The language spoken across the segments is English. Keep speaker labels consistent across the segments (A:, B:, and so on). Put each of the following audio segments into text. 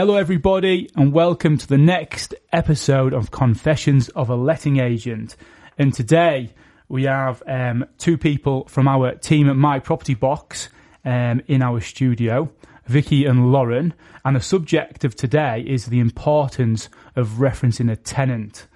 A: Hello, everybody, and welcome to the next episode of Confessions of a Letting Agent. And today we have um, two people from our team at My Property Box um, in our studio, Vickie and Lauren. And the subject of today is the importance of referencing a tenant.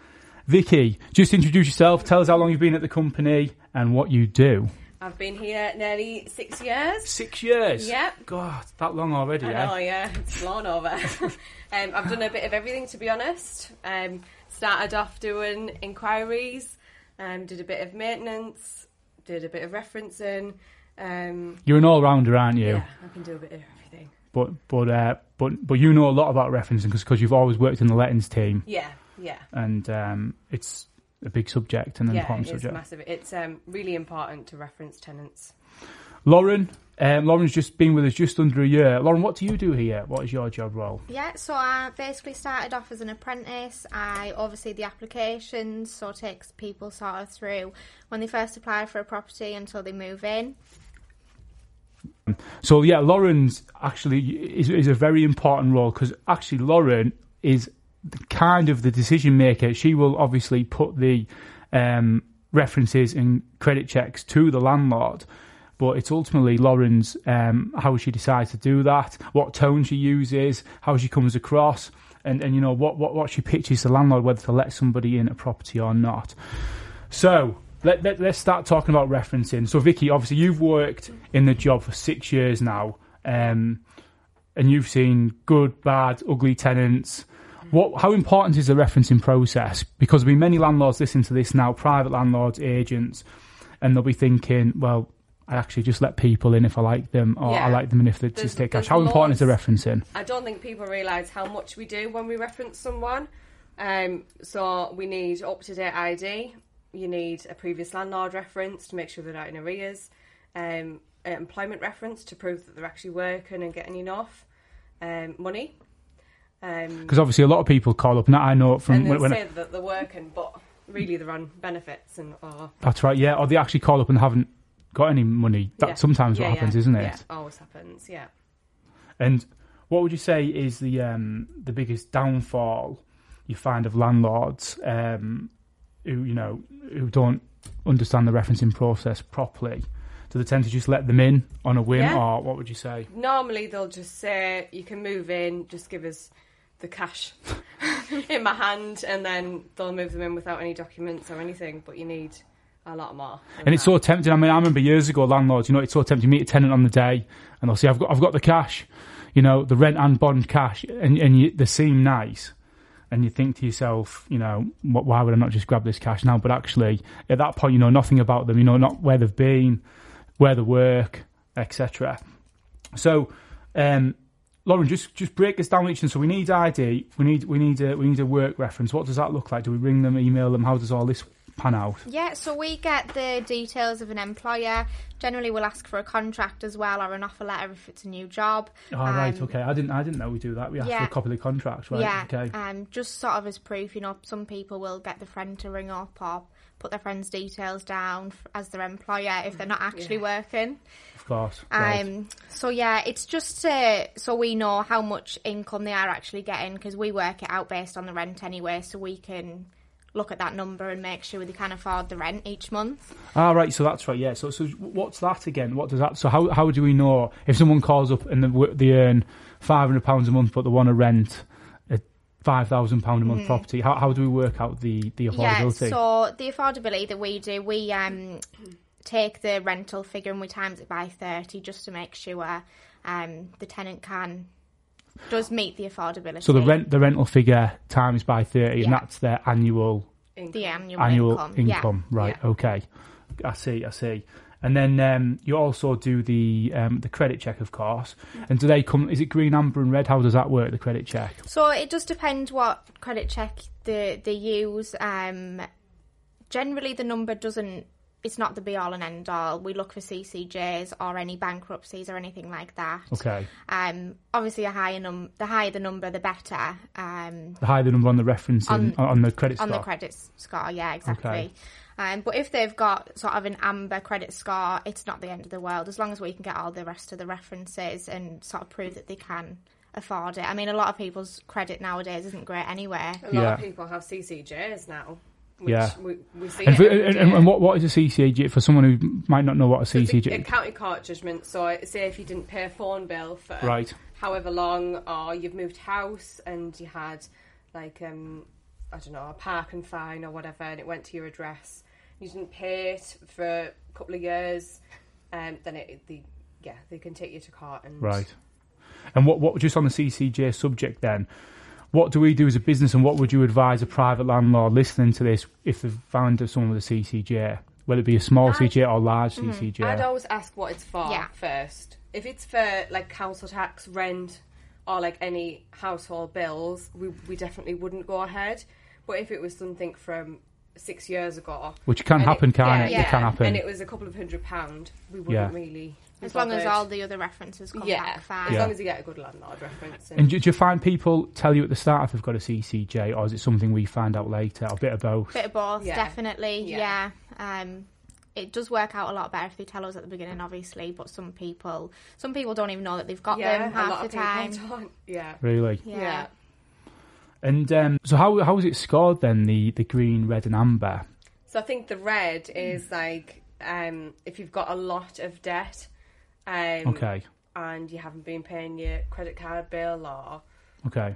A: Vickie, just introduce yourself. Tell us how long you've been at the company and what you do.
B: I've been here nearly six years.
A: Six years.
B: Yep.
A: God, that long already.
B: I
A: eh?
B: yeah, it's blown over. um, I've done a bit of everything, to be honest. Um, started off doing inquiries, um, did a bit of maintenance, did a bit of referencing. Um,
A: You're an all-rounder, aren't you?
B: yeah, I can do a bit of everything.
A: But but uh, but but you know a lot about referencing because you've always worked in the lettings team,
B: Yeah, yeah,
A: and um, it's a big subject and an
B: yeah.
A: important
B: It's
A: subject.
B: massive. It's um, really important to reference tenants.
A: Lauren, um, Lauren's just been with us just under a year. Lauren, what do you do here? What is your job role?
C: Yeah, so I basically started off as an apprentice. I oversee the applications, so it takes people sort of through when they first apply for a property until they move in.
A: So yeah, Lauren's actually is, is a very important role because actually Lauren is the kind of the decision maker. She will obviously put the um, references and credit checks to the landlord, but it's ultimately Lauren's um, how she decides to do that, what tone she uses, how she comes across, and, and you know what, what what she pitches to the landlord whether to let somebody in a property or not. So let, let, us start talking about referencing. So, Vickie, obviously, you've worked in the job for six years now, um, and you've seen good, bad, ugly tenants. What, how important is the referencing process? Because there'll be many landlords listening to this now, private landlords, agents, and they'll be thinking, well, I actually just let people in if I like them, or I like them and if they just take cash. How important is the referencing?
B: I don't think people realise how much we do when we reference someone. Um, so we need up to date ID. You need a previous landlord reference to make sure they're not in arrears. Um, employment reference to prove that they're actually working and getting enough um, money. Um,
A: Because obviously, a lot of people call up, and I know from when, when
B: say that they're working, but really they're on benefits and or
A: that's right, yeah, or they actually call up and haven't got any money. That's
B: Yeah.
A: sometimes
B: Yeah,
A: what happens,
B: yeah.
A: isn't it?
B: Yeah, always happens. Yeah.
A: And what would you say is the um, the biggest downfall you find of landlords um, who you know who don't understand the referencing process properly? Do they tend to just let them in on a whim,
B: Yeah.
A: or what would you say?
B: normally they'll just say you can move in just give us the cash in my hand and then they'll move them in without any documents or anything but you need a lot more
A: And it's
B: that.
A: so tempting. I mean, I remember years ago, landlords. You know, it's so tempting. You meet a tenant on the day, and they'll say, "I've got, I've got the cash." You know, the rent and bond cash, and and you, they seem nice, and you think to yourself, you know, "Wh- why would I not just grab this cash now? But actually, at that point, you know nothing about them. You know, not where they've been, where they work, etc. So, um, Lauren, just just break this down each. And so we need ID. We need we need a we need a work reference. What does that look like? Do we ring them, email them? How does all this pan out?
C: Yeah, so we get the details of an employer. Generally, we'll ask for a contract as well or an offer letter if it's a new job.
A: Oh, right,
C: Um,
A: okay. I didn't. I didn't know we do that. We asked for a copy of the contract, right?
C: yeah,
A: Okay.
C: um, just sort of as proof, you know, some people will get the friend to ring up or put their friend's details down as their employer if they're not actually working.
A: Of course. right.
C: Um, so yeah, it's just uh, so we know how much income they are actually getting because we work it out based on the rent anyway, so we can look at that number and make sure they can afford the rent each month.
A: Ah, right. So that's right. Yeah. So, so what's that again? What does that? So how how do we know if someone calls up and they, they earn five hundred pounds a month, but they want to rent a five thousand pound a month property? How how do we work out the the
C: Mm-hmm. Yeah,
A: affordability?
C: so the affordability that we do, we um, take the rental figure and we times it by 30 just to make sure um, the tenant can does meet the affordability.
A: So the rent the rental figure times by thirty, and that's their annual
C: the annual,
A: annual
C: income.
A: income. Right.
B: Yeah.
A: Okay. I see. I see. And then um, you also do the um, the credit check, of course. And do they come? Is it green, amber, and red? How does that work? The credit check.
C: So it does depend what credit check they they use. Um, generally, the number doesn't. It's not the be all and end all. We look for CCJs or any bankruptcies or anything like that.
A: Okay.
C: Um, obviously, a higher num the higher the number, the better. Um,
A: The higher the number on the reference on,
C: On-
A: on the credit
C: on
A: score.
C: the credit score, yeah, exactly.
A: Okay.
C: Um, but if they've got sort of an amber credit score, it's not the end of the world as long as we can get all the rest of the references and sort of prove that they can afford it. I mean, a lot of people's credit nowadays isn't great anyway.
B: A lot
A: Yeah.
B: of people have CCJs now. Which
A: Yeah.
B: we, we see
A: And, for, and, and, what, what is a CCJ for someone who might not know what a
B: So it's
A: CCJ
B: a, a county court judgment. So, say if you didn't pay a phone bill for
A: Right.
B: however long, or you've moved house and you had like um, I don't know a parking fine or whatever, and it went to your address, you didn't pay it for a couple of years, um, then it the yeah they can take you to court and
A: Right. And what, what just on the CCJ subject then, what do we do as a business and what would you advise a private landlord listening to this if they've found someone with a CCJ? Whether it be a small
B: I'd-
A: CCJ or large CCJ? Mm-hmm.
B: I'd always ask what it's for
C: Yeah.
B: first. If it's for like council tax, rent, or like any household bills, we we definitely wouldn't go ahead. But if it was something from six years ago,
A: Which can
B: and
A: happen,
B: it,
A: can't
B: yeah,
A: it? It can happen.
B: and it was a couple of hundred pound, we wouldn't
A: Yeah.
B: really. Be
C: As long as all the other references come
B: yeah,
C: back fine.
B: as
A: Yeah.
B: long as you get a good landlord reference. And,
A: and do, do you find people tell you at the start if they've got a CCJ or is it something we find out later a bit of both?
C: Bit of both,
B: Yeah.
C: definitely.
B: Yeah.
C: Yeah. Um, it does work out a lot better if they tell us at the beginning, obviously. But some people, some people don't even know that they've got
B: yeah,
C: them
B: a
C: half
B: lot
C: the
B: of
C: time.
B: don't. Yeah.
A: Really?
C: Yeah.
B: yeah.
A: And um, so how how is it scored then? The the green, red, and amber.
B: So I think the red is like um, if you've got a lot of debt, um,
A: Okay.
B: and you haven't been paying your credit card bill or
A: Okay.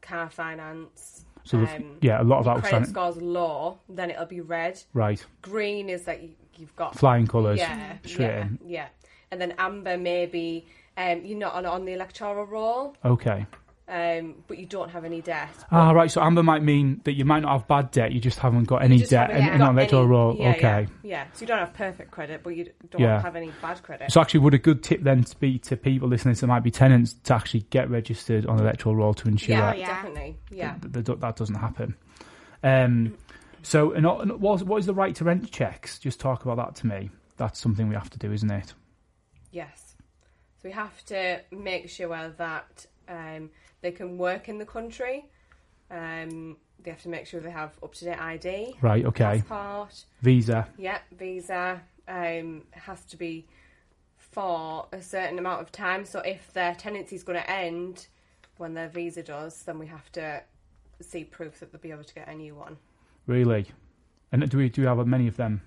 B: car finance.
A: So the-
B: um,
A: yeah, a lot of
B: your credit score's low, then it'll be red.
A: Right.
B: Green is that you, you've got
A: Flying colours.
B: yeah,
A: straight
B: yeah,
A: in.
B: yeah, and then amber maybe um, you're not on, on the electoral roll,
A: Okay.
B: Um, but you don't have any debt.
A: Ah, right. So amber might mean that you might not have bad debt, you just haven't got any
B: just
A: debt
B: haven't
A: and, and
B: got
A: electoral
B: any-
A: roll.
B: yeah,
A: okay.
B: yeah, yeah. So you don't have perfect credit, but you don't
A: Yeah.
B: have any bad credit.
A: So actually, would a good tip then to be to people listening that might be tenants to actually get registered on electoral roll to ensure
B: yeah,
C: Oh, yeah.
B: definitely. Yeah.
A: that, that that doesn't happen. Um, so, and, and what, what is the right to rent checks? Just talk about that to me. That's something we have to do, isn't it?
B: Yes. So we have to make sure that um, they can work in the country. Um, they have to make sure they have up to date ID,
A: Right. Okay.
B: passport.
A: Visa.
B: Yep. visa um, has to be for a certain amount of time. So if their tenancy is going to end when their visa does, then we have to see proof that they'll be able to get a new one.
A: Really. And do we do we have many of them?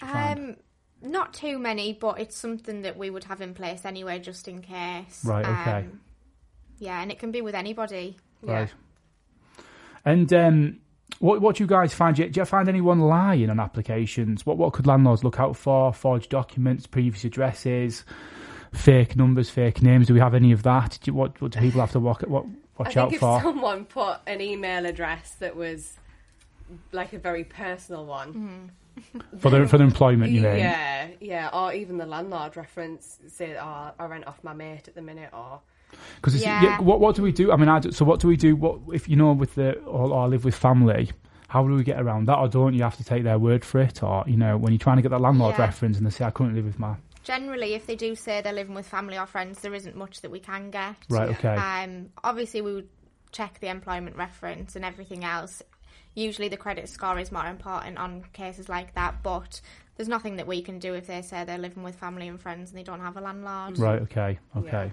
A: Did you find?
C: Um, not too many, but it's something that we would have in place anyway, just in case.
A: Right, okay.
C: Um, yeah, and it can be with anybody.
A: Right. And um, what what do you guys find? Do you, do you find anyone lying on applications? What what could landlords look out for? Forged documents, previous addresses, fake numbers, fake names. Do we have any of that? Do you, what what do people have to walk, what, watch
B: I
A: out
B: think if
A: for?
B: someone put an email address that was like a very personal one,
A: For their for their employment, you mean?
B: yeah, yeah, or even the landlord reference, say, "Oh, I rent off my mate at the minute," or
A: Because
C: Yeah.
A: what what do we do? I mean, I do, so what do we do? What if you know with the or, or live with family? How do we get around that? Or don't you have to take their word for it? Or you know, when you're trying to get that landlord
C: Yeah.
A: reference and they say, "I currently live with my
C: Generally, if they do say they're living with family or friends, there isn't much that we can get.
A: right, okay,
C: Um, obviously, we would check the employment reference and everything else. Usually, the credit score is more important on cases like that, but there's nothing that we can do if they say they're living with family and friends and they don't have a landlord.
A: right, okay, okay."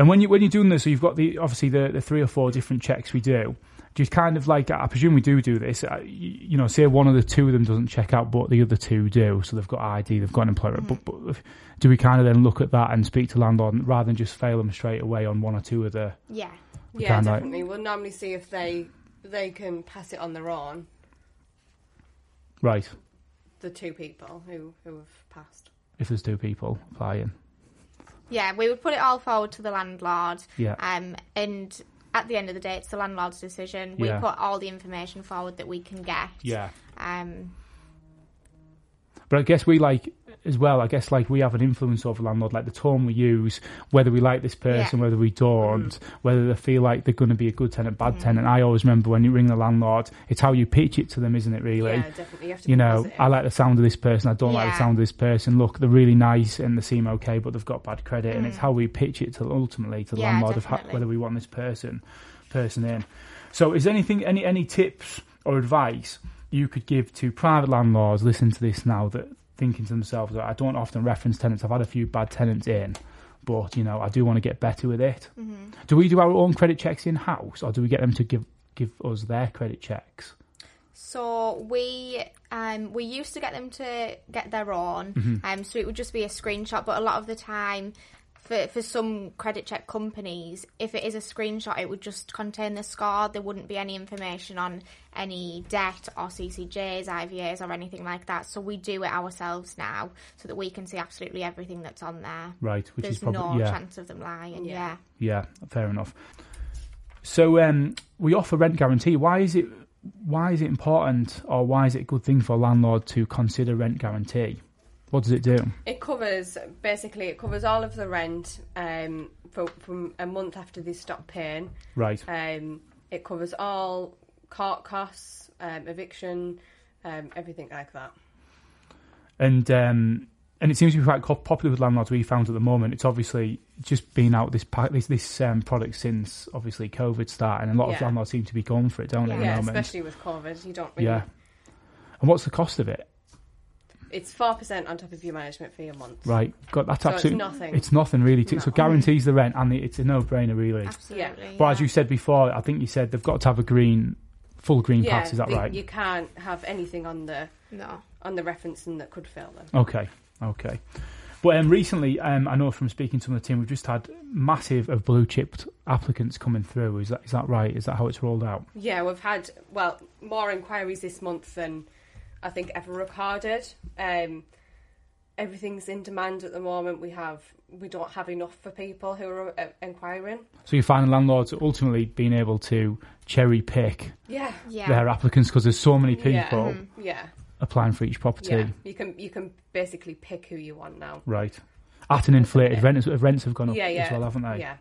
A: And when you when you're doing this, so you've got the obviously the, the three or four different checks we do. Just kind of like I presume we do do this. uh, You, you know, say one of the two of them doesn't check out, but the other two do. So they've got ID, they've got an employer. But, but do we kind of then look at that and speak to landlord rather than just fail them straight away on one or two of the
C: Yeah.
A: We
B: yeah,
A: can, like-
B: definitely. We'll normally see if they they can pass it on their own.
A: right?
B: The two people who who have passed.
A: If there's two people applying,
C: Yeah, we would put it all forward to the landlord.
A: yeah.
C: Um, and at the end of the day, it's the landlord's decision. We
A: Yeah.
C: put all the information forward that we can get.
A: Yeah.
C: Um,
A: But I guess we like as well. I guess like we have an influence over landlord, like the tone we use, whether we like this person, whether we don't, mm-hmm. whether they feel like they're going to be a good tenant, bad mm. tenant. I always remember when you ring the landlord, it's how you pitch it to them, isn't it? Really.
B: Yeah, definitely. You
A: You know,
B: positive.
A: I like the sound of this person. I don't like the sound of this person. Look, they're really nice and they seem okay, but they've got bad credit. And it's mm. how we pitch it to ultimately to the
C: Yeah,
A: landlord of how, whether we want this person person in. So, is there anything any any tips or advice you could give to private landlords listen to this now that thinking to themselves, I don't often reference tenants. I've had a few bad tenants in. but you know I do want to get better with it.
C: Mm-hmm.
A: Do we do our own credit checks in house, or do we get them to give give us their credit checks?
C: So we um, we used to get them to get their own,
A: Mm-hmm.
C: um, so it would just be a screenshot. But a lot of the time, for for some credit check companies, if it is a screenshot, it would just contain the score. There wouldn't be any information on any debt or CCJs, IVAs, or anything like that. So we do it ourselves now, so that we can see absolutely everything that's on there.
A: Right, which
C: There's
A: is probably
C: no
A: yeah.
C: chance of them lying.
B: Yeah.
C: Yeah.
A: Yeah, fair enough. So um, we offer rent guarantee. Why is it why is it important, or why is it a good thing for a landlord to consider rent guarantee? What does it do?
B: It covers basically it covers all of the rent um, for, from a month after they stop paying.
A: Right,
B: Um, it covers all court costs, um, eviction, um, everything like that.
A: and um, and it seems to be quite popular with landlords. We found at the moment, it's obviously just been out this this this um, product since obviously COVID started, and a lot of landlords seem to be going for it, don't they? At
B: Yeah,
A: the moment,
B: especially with COVID, you don't really.
A: yeah. And what's the cost of it?
B: It's four percent on top of your management fee a month.
A: Right, got that's
B: So it's
A: absolutely
B: nothing.
A: It's nothing really. To, So guarantees the rent, and it's a no-brainer really.
C: Absolutely.
A: But as you said before, I think you said they've got to have a green, full green
B: yeah,
A: pass. Is that
B: the-
A: right?
B: You can't have anything on the
C: no.
B: on the referencing that could fail them.
A: Okay, okay. But um, recently, um, I know from speaking to some of the team, we've just had massive of blue chipped applicants coming through. Is that is that right? Is that how it's rolled out?
B: Yeah, we've had well more inquiries this month than I think ever recorded. Um, everything's in demand at the moment. We have we don't have enough for people who are uh, inquiring.
A: So you find landlords ultimately being able to cherry pick
B: Yeah,
C: Yeah.
A: their applicants because there's so many people
B: Yeah.
C: Mhm.
B: yeah,
A: applying for each property.
B: yeah. You can you can basically pick who you want now.
A: Right. At an inflated
B: Yeah.
A: rents, rents have gone up
B: yeah, yeah,
A: as well, haven't they?
B: Yeah.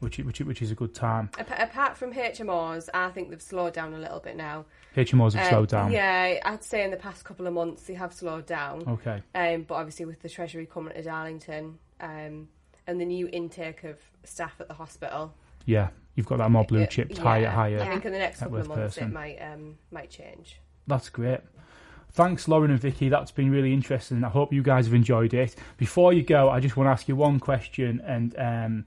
A: Which, which which is a good time.
B: Ap- apart from HMOs, I think they've slowed down a little bit now.
A: HMOs have
B: Um,
A: slowed down.
B: Yeah, I'd say in the past couple of months they have slowed down.
A: Okay.
B: Um, but obviously with the Treasury coming to Darlington um, and the new intake of staff at the hospital,
A: Yeah. You've got that more blue chipped,
B: yeah,
A: higher, higher.
B: I think in the next couple of months
A: person.
B: it might um, might change.
A: That's great. Thanks, Lauren and Vickie. That's been really interesting. I hope you guys have enjoyed it. Before you go, I just want to ask you one question, and um,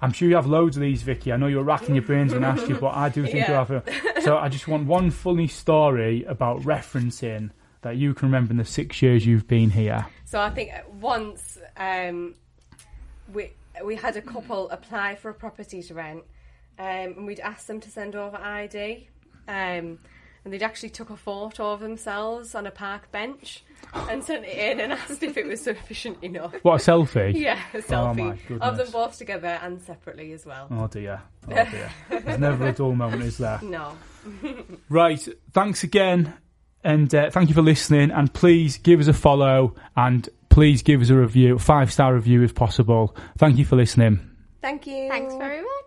A: I'm sure you have loads of these, Vickie. I know you're racking your brains and ask you, but I do think you have. A, so I just want one funny story about referencing that you can remember in the six years you've been here.
B: So I think once um, we we had a couple apply for a property to rent, um, and we'd asked them to send over ID, um, and they'd actually took a photo of themselves on a park bench and sent it in and asked if it was sufficient enough.
A: What a selfie!
B: Yeah, a
A: Oh,
B: selfie
A: my
B: of them both together and separately as well.
A: Oh dear. Oh dear. There's never a dull moment, is there?
B: No.
A: Right. Thanks again. And uh, thank you for listening. And please give us a follow and please give us a review, five star review if possible. Thank you for listening.
B: Thank you.
C: Thanks very much.